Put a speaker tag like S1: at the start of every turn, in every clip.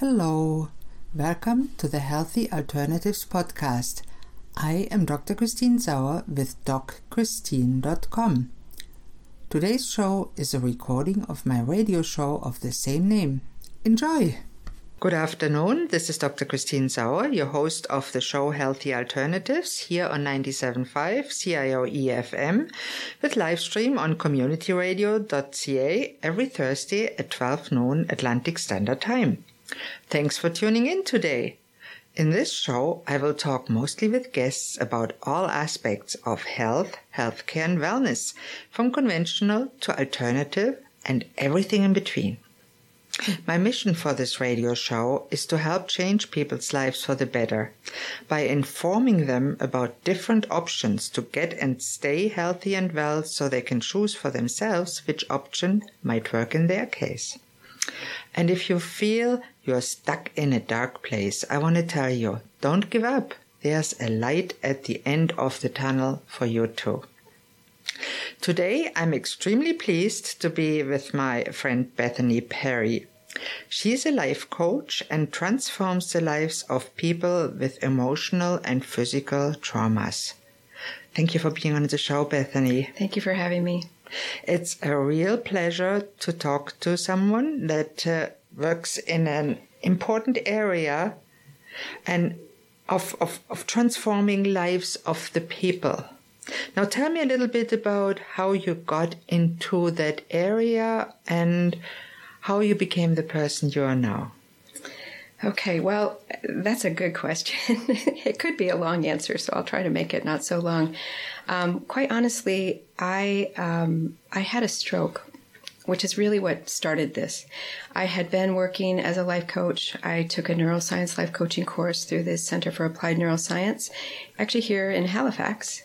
S1: Hello, welcome to the Healthy Alternatives podcast. I am Dr. Christine Sauer with DocChristine.com. Today's show is a recording of my radio show of the same name. Enjoy! Good afternoon. This is Dr. Christine Sauer, your host of the show Healthy Alternatives here on 97.5 CIOE FM with live stream on communityradio.ca every Thursday at 12 noon Atlantic Standard Time. Thanks for tuning in today. In this show, I will talk mostly with guests about all aspects of health, healthcare, and wellness, from conventional to alternative and everything in between. My mission for this radio show is to help change people's lives for the better by informing them about different options to get and stay healthy and well so they can choose for themselves which option might work in their case. And if you feel you're stuck in a dark place, I want to tell you, don't give up. There's a light at the end of the tunnel for you too. Today, I'm extremely pleased to be with my friend Bethany Perry. She's a life coach and transforms the lives of people with emotional and physical traumas. Thank you for being on the show, Bethany.
S2: Thank you for having me.
S1: It's a real pleasure to talk to someone that uh, works in an important area and of, of, of transforming lives of the people. Now, tell me a little bit about how you got into that area and how you became the person you are now.
S2: Okay, well, that's a good question. it could be a long answer, so I'll try to make it not so long. Um, quite honestly, I um, I had a stroke, which is really what started this. I had been working as a life coach. I took a neuroscience life coaching course through the Center for Applied Neuroscience, actually here in Halifax,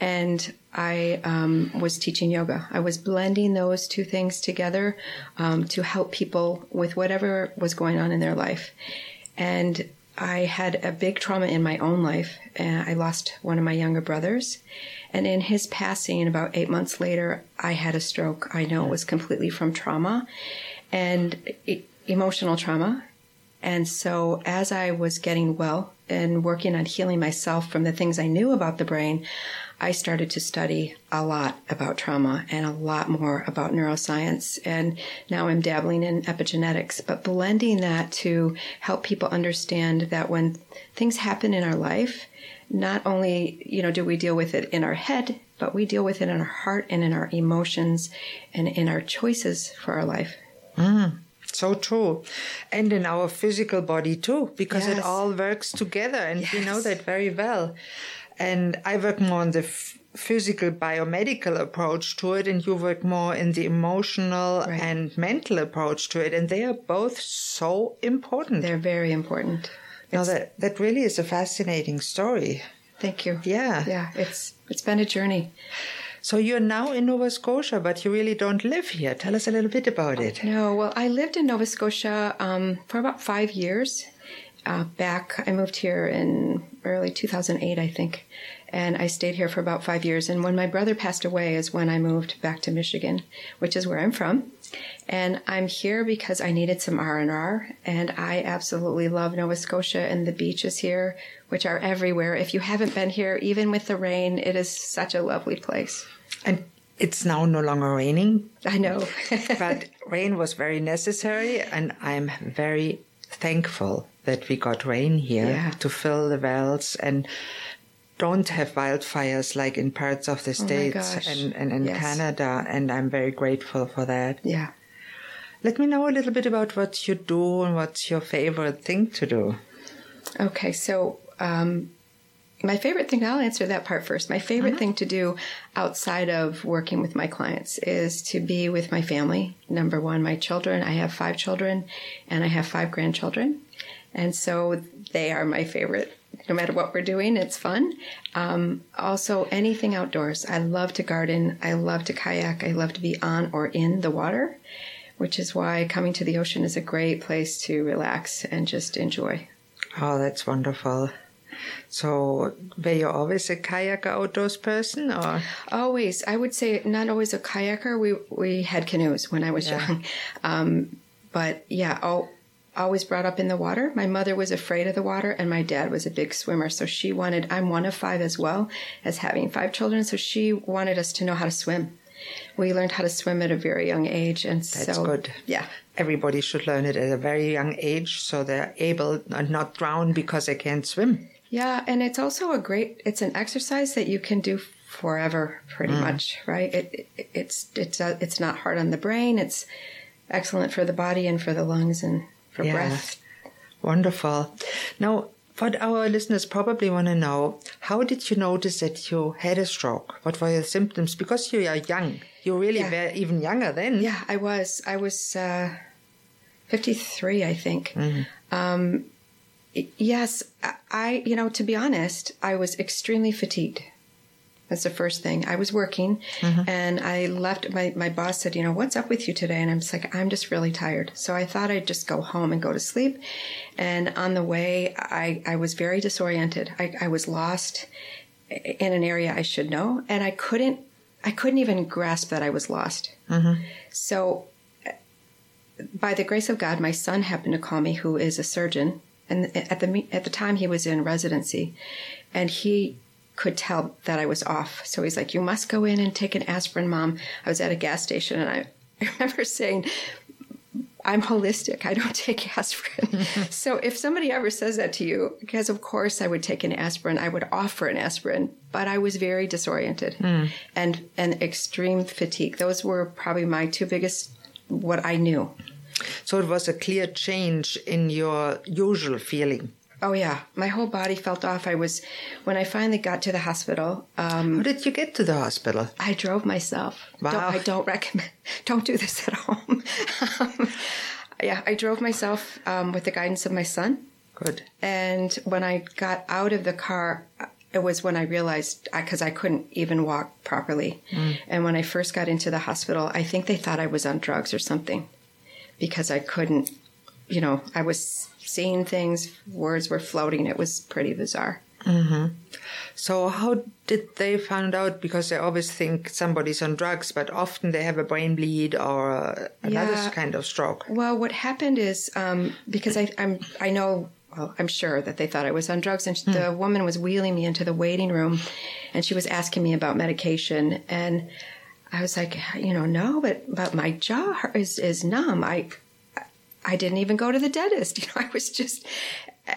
S2: and I um, was teaching yoga. I was blending those two things together um, to help people with whatever was going on in their life. And I had a big trauma in my own life. I lost one of my younger brothers. And in his passing, about eight months later, I had a stroke. I know it was completely from trauma and emotional trauma. And so as I was getting well and working on healing myself from the things I knew about the brain, I started to study a lot about trauma and a lot more about neuroscience. And now I'm dabbling in epigenetics, but blending that to help people understand that when things happen in our life, not only, you know, do we deal with it in our head, but we deal with it in our heart and in our emotions and in our choices for our life.
S1: Mm. So true. And in our physical body too, because yes. it all works together and yes. we know that very well. And I work more on the f- physical biomedical approach to it, and you work more in the emotional right. and mental approach to it. And they are both so important.
S2: They're very important.
S1: Now that that really is a fascinating story.
S2: Thank you.
S1: Yeah.
S2: Yeah. It's it's been a journey.
S1: So you're now in Nova Scotia, but you really don't live here. Tell us a little bit about it.
S2: No, well, I lived in Nova Scotia um, for about five years, uh, back. I moved here in early 2008, I think, and I stayed here for about five years. And when my brother passed away, is when I moved back to Michigan, which is where I'm from. And I'm here because I needed some R and R, and I absolutely love Nova Scotia and the beaches here, which are everywhere. If you haven't been here, even with the rain, it is such a lovely place.
S1: And it's now no longer raining.
S2: I know.
S1: but rain was very necessary, and I'm very thankful that we got rain here yeah. to fill the wells and don't have wildfires like in parts of the oh states oh and, and in yes. Canada. And I'm very grateful for that.
S2: Yeah.
S1: Let me know a little bit about what you do and what's your favorite thing to do.
S2: Okay, so um, my favorite thing, I'll answer that part first. My favorite uh-huh. thing to do outside of working with my clients is to be with my family. Number one, my children. I have five children and I have five grandchildren. And so they are my favorite. No matter what we're doing, it's fun. Um, also, anything outdoors. I love to garden. I love to kayak. I love to be on or in the water, which is why coming to the ocean is a great place to relax and just enjoy.
S1: Oh, that's wonderful. So, were you always a kayaker outdoors person, or
S2: always? I would say not always a kayaker. We we had canoes when I was yeah. young, um, but yeah, oh, always brought up in the water. My mother was afraid of the water, and my dad was a big swimmer. So she wanted, I'm one of five as well as having five children. So she wanted us to know how to swim. We learned how to swim at a very young age. And
S1: That's
S2: so,
S1: good.
S2: Yeah.
S1: Everybody should learn it at a very young age so they're able and not drown because they can't swim.
S2: Yeah. And it's also a great, it's an exercise that you can do forever pretty much, right? It, it, it's, it's, uh, it's not hard on the brain. It's excellent for the body and for the lungs and for
S1: Yeah.
S2: breath.
S1: Wonderful. Now, what our listeners probably want to know, how did you notice that you had a stroke? What were your symptoms? Because you are young. You really
S2: Yeah.
S1: were even younger then.
S2: Yeah, I was. I was uh, 53, I think. Um, y- yes, I- you know, to be honest, I was extremely fatigued. That's the first thing. I was working mm-hmm. and I left. My, my boss said, You know, what's up with you today? And I'm just like, I'm just really tired. So I thought I'd just go home and go to sleep. And on the way, I, I was very disoriented. I, I was lost in an area I should know. And I couldn't, I couldn't even grasp that I was lost. Mm-hmm. So by the grace of God, my son happened to call me, who is a surgeon, and at the at the time he was in residency, and he could tell that I was off. So he's like, "You must go in and take an aspirin, mom." I was at a gas station, and I, I remember saying. I'm holistic. I don't take aspirin. so if somebody ever says that to you, because of course I would take an aspirin, I would offer an aspirin, but I was very disoriented hmm. and and extreme fatigue. Those were probably my two biggest what I knew.
S1: So it was a clear change in your usual feeling.
S2: Oh yeah, my whole body felt off. I was when I finally got to the hospital. Um,
S1: How did you get to the hospital?
S2: I drove myself.
S1: Wow.
S2: Don't, I don't recommend. Don't do this at home. um, yeah, I drove myself um, with the guidance of my son.
S1: Good.
S2: And when I got out of the car, it was when I realized because I, couldn't even walk properly. And when I first got into the hospital, I think they thought I was on drugs or something because I couldn't, you know, I was seeing things, words were floating. It was pretty bizarre.
S1: So how did they find out? Because they always think somebody's on drugs, but often they have a brain bleed or uh, another
S2: Yeah.
S1: kind of stroke.
S2: Well, what happened is um, because I, I'm I know well I'm sure that they thought I was on drugs, and the woman was wheeling me into the waiting room, and she was asking me about medication, and I was like, you know, no, but but my jaw is is numb. I I didn't even go to the dentist. You know, I was just.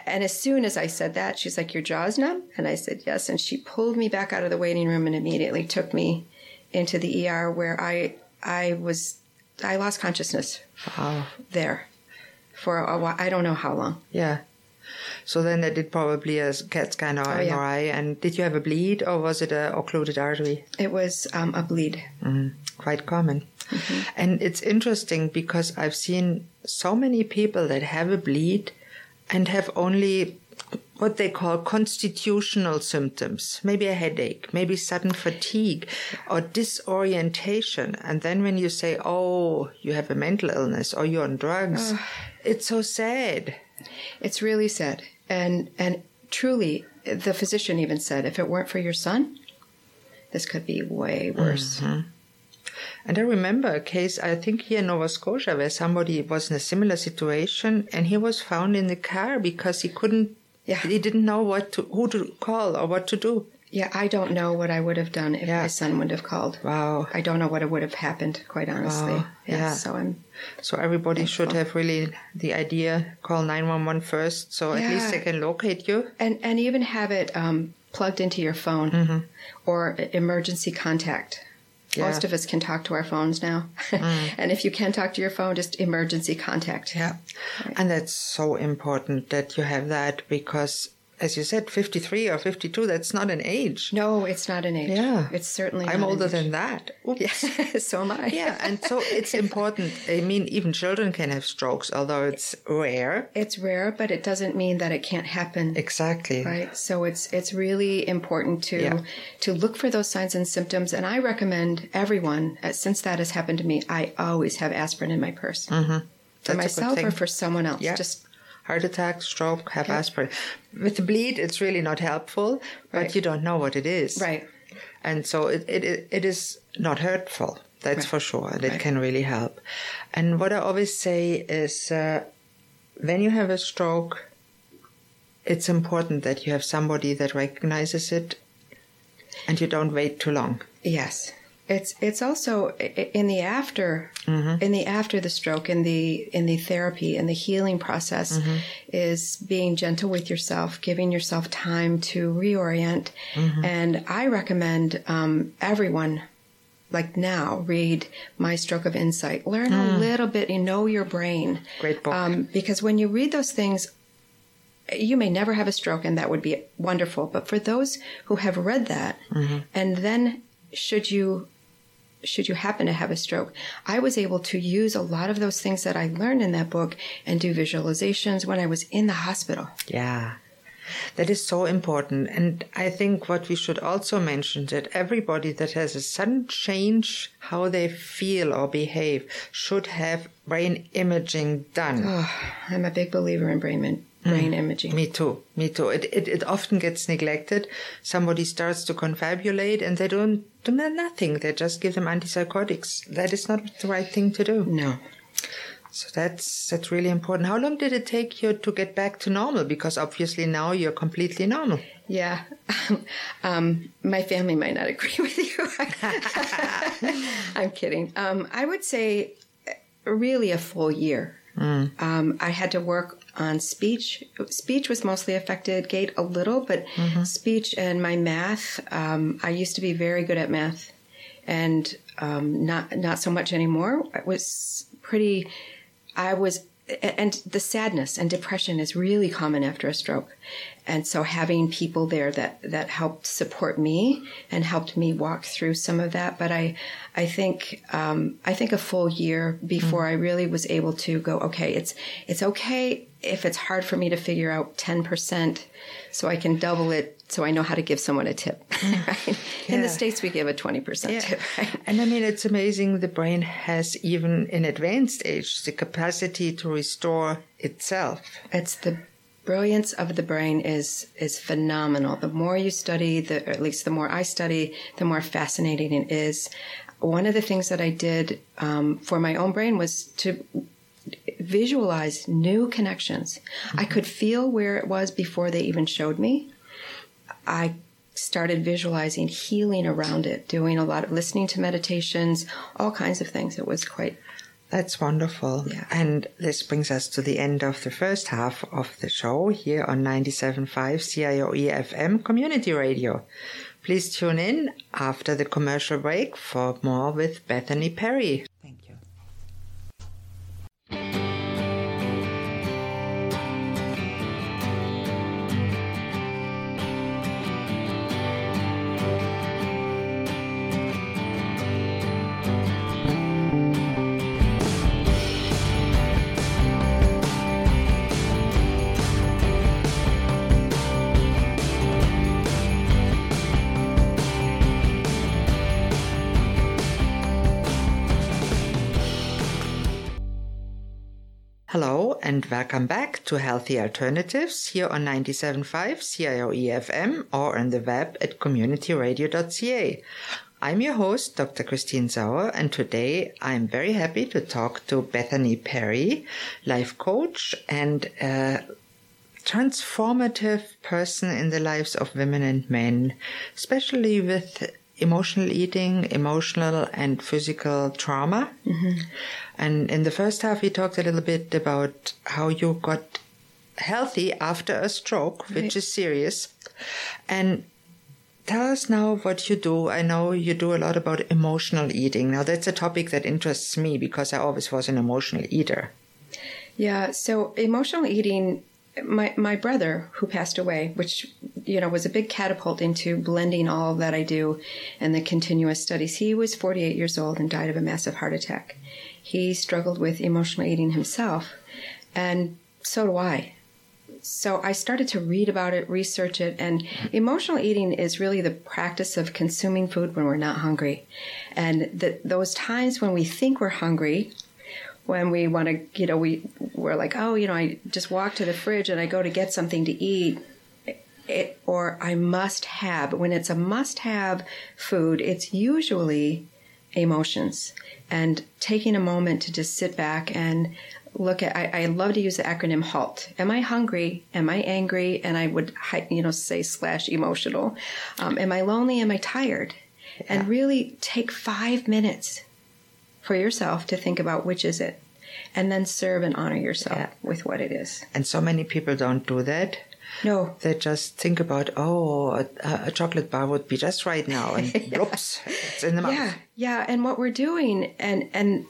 S2: And as soon as I said that, she's like, "Your jaw's numb," and I said yes, and she pulled me back out of the waiting room and immediately took me into the ER where I I was I lost consciousness
S1: Wow.
S2: there for a while. I don't know how long.
S1: Yeah. So then they did probably a CAT scan or
S2: Oh, yeah.
S1: MRI. And did you have a bleed or was it a occluded artery?
S2: It was um, a bleed.
S1: Quite common. And it's interesting because I've seen so many people that have a bleed and have only what they call constitutional symptoms, maybe a headache, maybe sudden fatigue or disorientation. And then when you say, oh, you have a mental illness or you're on drugs, it's so sad.
S2: It's really sad. And and truly, the physician even said, if it weren't for your son, this could be way worse. Mm-hmm.
S1: And I remember a case, I think here in Nova Scotia, where somebody was in a similar situation and he was found in the car because he couldn't,
S2: Yeah.
S1: he didn't know what to, who to call or what to do.
S2: Yeah, I don't know what I would have done if
S1: Yeah.
S2: my son would have called.
S1: Wow.
S2: I don't know what would have happened, quite honestly.
S1: Wow. Yeah.
S2: So I'm.
S1: So everybody should have really the idea, call 911 first, so at least they can locate you.
S2: And and even have it um, plugged into your phone or emergency contact.
S1: Yeah.
S2: Most of us can talk to our phones now, and if you can talk to your phone, just emergency contact.
S1: Yeah. And that's so important that you have that because, as you said, 53 or 52, that's not an age.
S2: No, it's not an age.
S1: Yeah.
S2: it's certainly.
S1: I'm older than that. Oops.
S2: Yeah, so am I.
S1: yeah, and so it's important. I mean, even children can have strokes, although it's rare.
S2: it's rare, but it doesn't mean that it can't happen.
S1: Exactly.
S2: Right. So it's it's really important to
S1: Yeah.
S2: to look for those signs and symptoms. And I recommend everyone, uh, since that has happened to me, I always have aspirin in my purse for
S1: Mm-hmm. Good
S2: myself or for someone else.
S1: Yeah.
S2: Just
S1: Heart attack, stroke, have aspirin. With the bleed, it's really not helpful, but
S2: Right.
S1: you don't know what it is.
S2: right.
S1: And so it, it, it is not hurtful. That's
S2: Right.
S1: for sure. And it can really help. And what I always say is, uh, when you have a stroke, it's important that you have somebody that recognizes it and you don't wait too long.
S2: Yes. It's it's also in the after mm-hmm. in the after the stroke in the in the therapy and the healing process mm-hmm. is being gentle with yourself, giving yourself time to reorient. Mm-hmm. And I recommend um, everyone like now read my stroke of insight learn mm. a little bit you know your brain
S1: great book um,
S2: because when you read those things you may never have a stroke and that would be wonderful but for those who have read that mm-hmm. and then should you should you happen to have a stroke, I was able to use a lot of those things that I learned in that book and do visualizations when I was in the hospital.
S1: Yeah. That is so important. And I think what we should also mention that everybody that has a sudden change how they feel or behave should have brain imaging done.
S2: Oh, I'm a big believer in brain brain mm. imaging.
S1: Me too. Me too. It, it, it often gets neglected. Somebody starts to confabulate and they don't do nothing. They just give them antipsychotics. That is not the right thing to do.
S2: No.
S1: So that's that's really important. How long did it take you to get back to normal? Because obviously now you're completely normal.
S2: Yeah, um, my family might not agree with you. I'm kidding. Um, I would say really a full year. Mm. Um, I had to work on speech. Speech was mostly affected, gait a little, but mm-hmm. speech and my math. Um, I used to be very good at math, and um, not not so much anymore. It was pretty. I was and the sadness and depression is really common after a stroke and so having people there that that helped support me and helped me walk through some of that but i i think um, i think a full year before mm-hmm. i really was able to go okay it's it's okay if it's hard for me to figure out 10% so i can double it so I know how to give someone a tip. Right? Yeah. In the States, we give a 20% yeah. tip. Right?
S1: And I mean, it's amazing the brain has, even in advanced age, the capacity to restore itself.
S2: It's the brilliance of the brain is is phenomenal. The more you study, the at least the more I study, the more fascinating it is. One of the things that I did um, for my own brain was to visualize new connections. Mm-hmm. I could feel where it was before they even showed me. I started visualizing healing around it, doing a lot of listening to meditations, all kinds of things. It was quite.
S1: That's wonderful.
S2: Yeah.
S1: And this brings us to the end of the first half of the show here on 97.5 CIOE FM Community Radio. Please tune in after the commercial break for more with Bethany Perry. Hello and welcome back to Healthy Alternatives here on 97.5 CIOE FM or on the web at communityradio.ca. I'm your host, Dr. Christine Sauer, and today I'm very happy to talk to Bethany Perry, life coach and a transformative person in the lives of women and men, especially with emotional eating, emotional and physical trauma. Mm-hmm. And in the first half, we talked a little bit about how you got healthy after a stroke, right. which is serious. And tell us now what you do. I know you do a lot about emotional eating. Now, that's a topic that interests me because I always was an emotional eater.
S2: Yeah, so emotional eating my my brother who passed away, which you know was a big catapult into blending all that I do and the continuous studies. He was 48 years old and died of a massive heart attack. He struggled with emotional eating himself, and so do I. So I started to read about it, research it, and emotional eating is really the practice of consuming food when we're not hungry. And that those times when we think we're hungry, when we want to, you know, we we're like, oh, you know, I just walk to the fridge and I go to get something to eat, it, or I must have. When it's a must have food, it's usually emotions and taking a moment to just sit back and look at, I, I love to use the acronym HALT. Am I hungry? Am I angry? And I would, you know, say slash emotional. Um, am I lonely? Am I tired? Yeah. And really take five minutes for yourself to think about which is it and then serve and honor yourself yeah. with what it is.
S1: And so many people don't do that.
S2: No.
S1: They just think about, oh, a, a chocolate bar would be just right now, and yeah. whoops, it's in the mouth.
S2: Yeah, yeah. And what we're doing, and and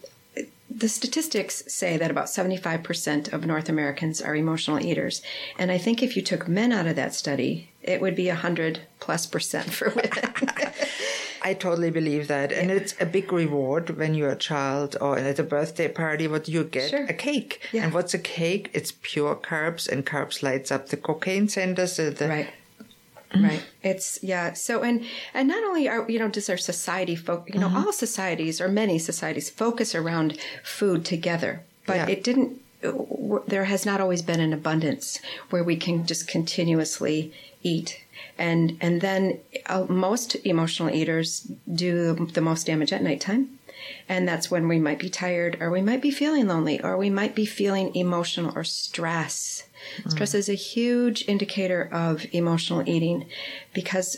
S2: the statistics say that about 75% of North Americans are emotional eaters. And I think if you took men out of that study, it would be 100 plus percent for women.
S1: I totally believe that. And it's a big reward when you're a child or at a birthday party, what you get?
S2: Sure.
S1: A cake.
S2: Yeah.
S1: And what's a cake? It's pure carbs and carbs lights up the cocaine centers. The,
S2: right. Right. It's yeah. So and and not only are you know does our society fo- you know mm-hmm. all societies or many societies focus around food together, but yeah. it didn't. There has not always been an abundance where we can just continuously eat and and then uh, most emotional eaters do the most damage at nighttime and that's when we might be tired or we might be feeling lonely or we might be feeling emotional or stress mm. stress is a huge indicator of emotional eating because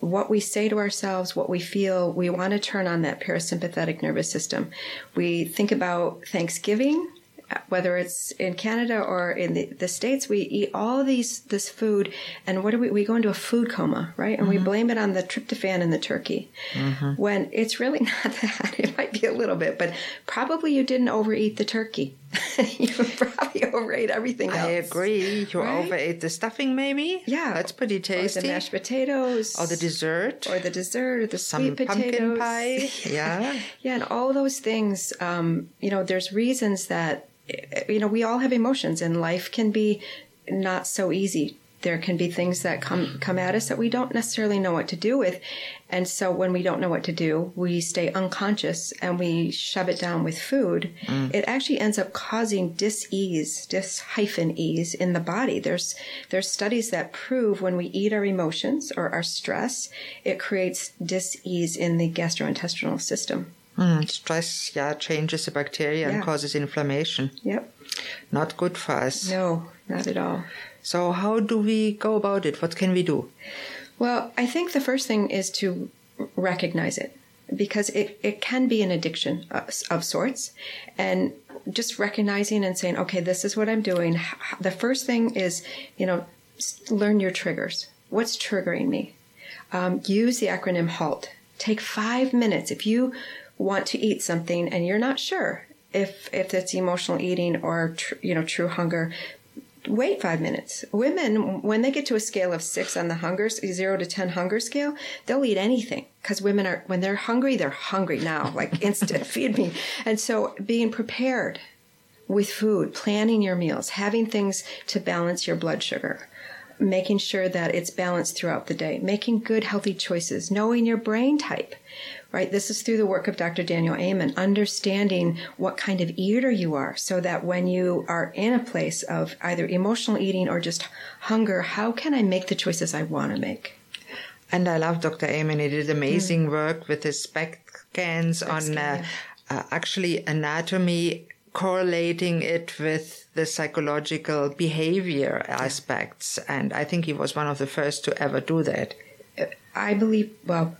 S2: what we say to ourselves, what we feel, we want to turn on that parasympathetic nervous system. We think about Thanksgiving whether it's in Canada or in the, the States, we eat all these, this food and what do we, we go into a food coma, right? And mm-hmm. we blame it on the tryptophan in the turkey mm-hmm. when it's really not that. It might be a little bit, but probably you didn't overeat the turkey. you probably overate everything else. I
S1: agree. You right? overate the stuffing, maybe?
S2: Yeah.
S1: That's pretty tasty.
S2: Or the mashed potatoes.
S1: Or the dessert.
S2: Or the dessert, or the
S1: Some
S2: sweet
S1: potatoes. pumpkin pie. Yeah.
S2: yeah, and all those things, um, you know, there's reasons that you know, we all have emotions and life can be not so easy. There can be things that come come at us that we don't necessarily know what to do with. And so when we don't know what to do, we stay unconscious and we shove it down with food. Mm. It actually ends up causing dis-ease, dis hyphen ease in the body. There's there's studies that prove when we eat our emotions or our stress, it creates dis-ease in the gastrointestinal system.
S1: Mm, stress, yeah, changes the bacteria yeah. and causes inflammation.
S2: Yep.
S1: Not good for us.
S2: No, not at all.
S1: So, how do we go about it? What can we do?
S2: Well, I think the first thing is to recognize it because it, it can be an addiction of, sorts. And just recognizing and saying, okay, this is what I'm doing. The first thing is, you know, learn your triggers. What's triggering me? Um, use the acronym HALT. Take five minutes. If you want to eat something and you're not sure if if it's emotional eating or tr- you know true hunger wait five minutes. Women when they get to a scale of six on the hunger zero to ten hunger scale they'll eat anything. Because women are when they're hungry they're hungry now like instant feed me. And so being prepared with food planning your meals having things to balance your blood sugar making sure that it's balanced throughout the day making good healthy choices knowing your brain type right? This is through the work of Dr. Daniel Amen, understanding what kind of eater you are so that when you are in a place of either emotional eating or just hunger, how can I make the choices I want to make?
S1: And I love Dr. Amen. He did amazing mm. work with his SPECT scans on uh, uh, actually anatomy, correlating it with the psychological behavior aspects. And I think he was one of the first to ever do that.
S2: I believe, well,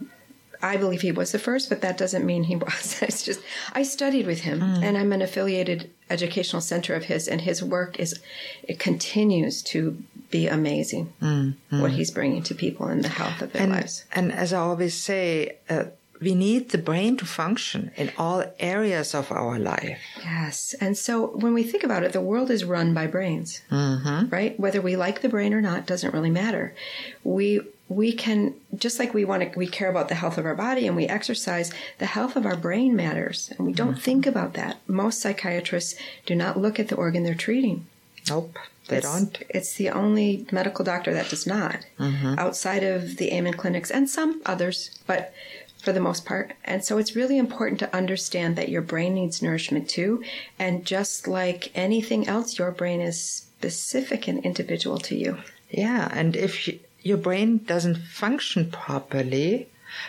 S2: I believe he was the first, but that doesn't mean he was. it's just I studied with him, mm. and I'm an affiliated educational center of his, and his work is it continues to be amazing. Mm. Mm. What he's bringing to people in the health of their
S1: and,
S2: lives.
S1: And as I always say. Uh, we need the brain to function in all areas of our life.
S2: Yes. And so when we think about it, the world is run by brains, mm-hmm. right? Whether we like the brain or not doesn't really matter. We we can just like we want to we care about the health of our body and we exercise the health of our brain matters and we don't mm-hmm. think about that most psychiatrists do not look at the organ they're treating
S1: nope they
S2: it's,
S1: don't
S2: it's the only medical doctor that does not mm-hmm. outside of the amen clinics and some others but for the most part. And so it's really important to understand that your brain needs nourishment too. And just like anything else your brain is specific and individual to you.
S1: Yeah and if you, your brain doesn't function properly,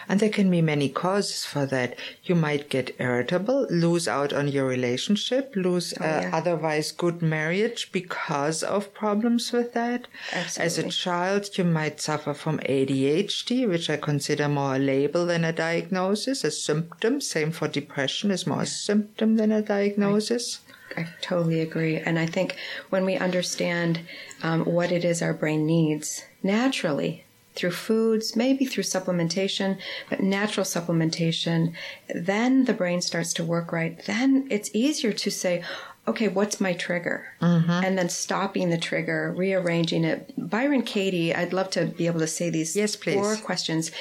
S1: And there can be many causes for that. You might get irritable, lose out on your relationship, lose
S2: Oh,
S1: uh,
S2: yeah.
S1: otherwise good marriage because of problems with that. Absolutely. As a child, you might suffer from ADHD, which I consider more a label than a diagnosis, a symptom. Same for depression is more a symptom than a diagnosis.
S2: I totally agree. And I think when we understand um, what it is our brain needs naturally through foods, maybe through supplementation, but natural supplementation, then the brain starts to work right. Then it's easier to say, okay, what's my trigger? Mm-hmm. And then stopping the trigger, rearranging it. Byron Katie, I'd love to be able to say these
S1: Yes, please.
S2: four questions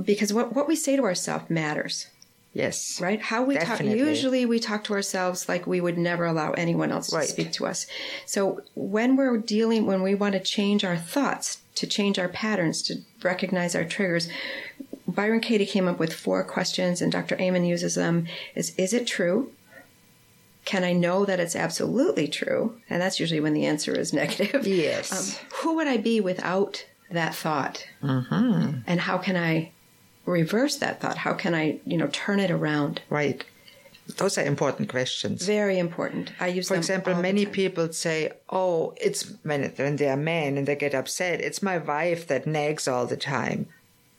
S2: because what, what we say to ourselves matters
S1: Yes.
S2: right? How we talk. Usually, we talk to ourselves like we would never allow anyone else
S1: Right.
S2: to speak to us. So when we're dealing, when we want to change our thoughts, to change our patterns, to recognize our triggers, Byron Katie came up with four questions, and Dr. Amen uses them. Is is it true? Can I know that it's absolutely true? And that's usually when the answer is negative.
S1: Yes.
S2: Um, who would I be without that thought? Mm-hmm. And how can I reverse that thought? How can I, you know, turn it around?
S1: Right. Those are important questions.
S2: Very important. I use
S1: For example, many people say, "Oh, it's when when they are men and they get upset. It's my wife that nags all the time."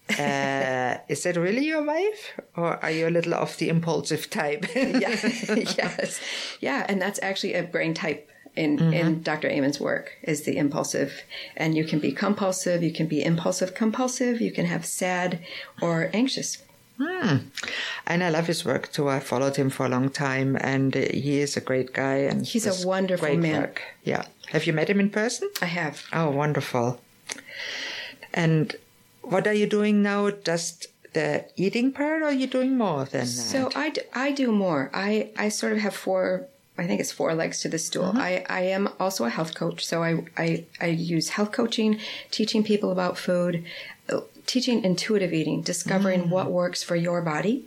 S1: Uh, is that really your wife, or are you a little of the impulsive type?
S2: yeah, yes, yeah, and that's actually a brain type in
S1: Mm-hmm.
S2: in Dr. Amen's work is the impulsive, and you can be compulsive, you can be impulsive compulsive, you can have sad or anxious.
S1: And I love his work too. I followed him for a long time, and he is a great guy. And
S2: He's a wonderful man.
S1: work. Yeah. Have you met him in person?
S2: I have.
S1: Oh, wonderful. And what are you doing now? Just the eating part, or are you doing more than that?
S2: So I, d- I do more. I, I sort of have four, I think it's four legs to the stool.
S1: Mm-hmm.
S2: I, I am also a health coach. So I, I, I use health coaching, teaching people about food, teaching intuitive eating, discovering
S1: Mm.
S2: what works for your body.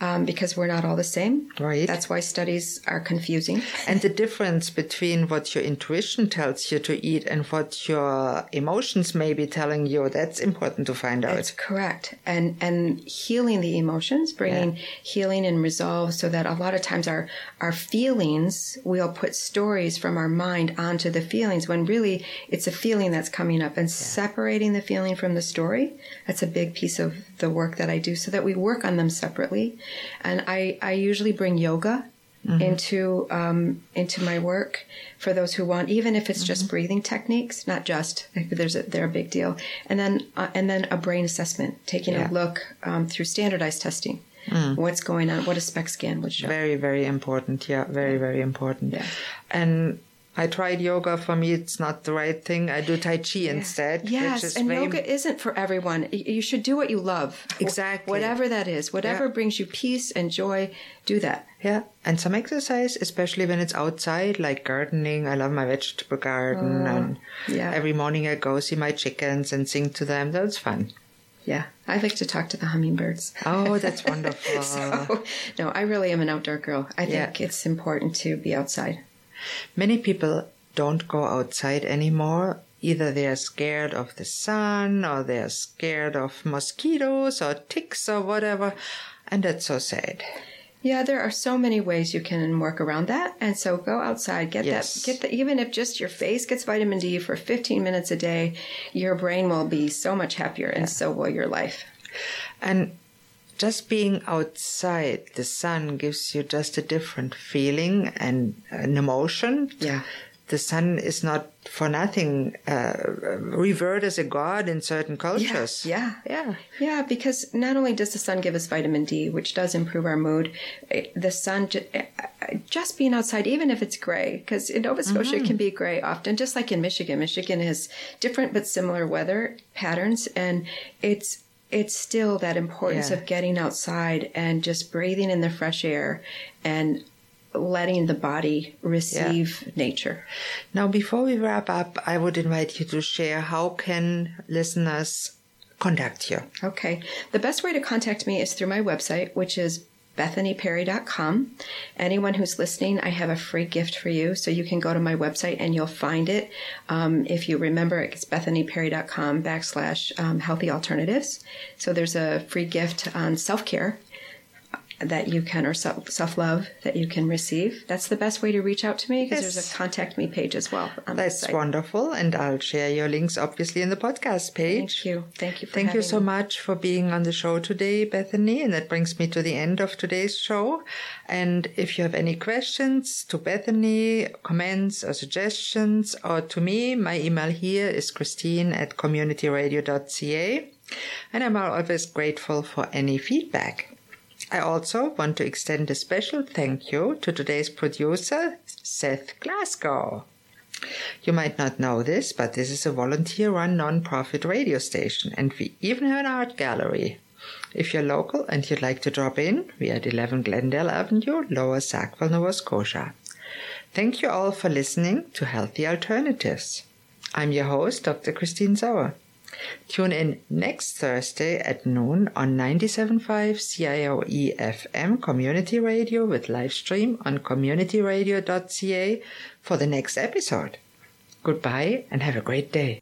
S2: Um, because we're not all the same.
S1: Mm-hmm. Right.
S2: That's why studies are confusing.
S1: And the difference between what your intuition tells you to eat and what your emotions may be telling you, that's important to find out.
S2: That's correct. And and healing the emotions, bringing healing and resolve so that a lot of times our our feelings we'll put stories from our mind onto the feelings when really it's a feeling that's coming up and separating the feeling from the story. That's a big piece of the work that I do so that we work on them separately. And I I usually bring yoga into um, into my work for those who want, even if it's just breathing techniques, not just there's a, they're a big deal, and then uh, and then a brain assessment, taking
S1: Yeah.
S2: a look um, through standardized testing, what's going on, what a SPECT scan would show.
S1: Very, very important. Yeah, very, very important.
S2: Yeah.
S1: And I tried yoga. For me, it's not the right thing. I do Tai Chi instead.
S2: Yes, and
S1: very-
S2: yoga isn't for everyone. You should do what you love.
S1: Exactly.
S2: Whatever that is, whatever
S1: Yeah.
S2: brings you peace and joy, do that.
S1: Yeah, and some exercise, especially when it's outside, like gardening. I love my vegetable garden, oh, and
S2: Oh, yeah.
S1: every morning I go see my chickens and sing to them. That's fun.
S2: Yeah, I like to talk to the hummingbirds.
S1: Oh, that's wonderful.
S2: so, no, I really am an outdoor girl. I
S1: Yeah.
S2: think it's important to be outside.
S1: Many people don't go outside anymore. Either they are scared of the sun, or they are scared of mosquitoes, or ticks, or whatever, and that's so sad.
S2: Yeah, there are so many ways you can work around that, and so go outside. Get
S1: Yes.
S2: that. Get the. Even if just your face gets vitamin D for 15 minutes a day, your brain will be so much happier, and so will your life.
S1: And just being outside, the sun gives you just a different feeling and an emotion.
S2: Yeah.
S1: The sun is not for nothing uh, revered as a god in certain cultures.
S2: Yeah.
S1: Yeah.
S2: Yeah, because not only does the sun give us vitamin D, which does improve our mood, the sun eh, just being outside, even if it's gray, because in Nova Scotia it can be gray often, just like in Michigan. Michigan has different but similar weather patterns, and it's it's still that importance
S1: Yeah.
S2: of getting outside and just breathing in the fresh air and letting the body receive nature.
S1: Now, before we wrap up, I would invite you to share how can listeners contact you.
S2: Okay. The best way to contact me is through my website, which is bethanyperry.com. Anyone who's listening, I have a free gift for you. So you can go to my website and you'll find it. Um, if you remember, it's bethanyperry.com backslash um, healthy alternatives. So there's a free gift on self care that you can, or self love that you can receive. That's the best way to reach out to me because yes. there's a contact me page as well.
S1: That's wonderful. And I'll share your links obviously in the podcast page.
S2: Thank you. Thank you.
S1: Thank you so
S2: me.
S1: much for being on the show today, Bethany. And that brings me to the end of today's show. And if you have any questions to Bethany, comments or suggestions, or to me, my email here is christine at communityradio.ca. And I'm always grateful for any feedback. I also want to extend a special thank you to today's producer, Seth Glasgow. You might not know this, but this is a volunteer run non-profit radio station and we even have an art gallery. If you're local and you'd like to drop in, we are at 11 Glendale Avenue, Lower Sackville, Nova Scotia. Thank you all for listening to Healthy Alternatives. I'm your host, Dr. Christine Sauer. Tune in next Thursday at noon on 97.5 CIOE FM Community Radio with live stream on communityradio.ca for the next episode. Goodbye and have a great day.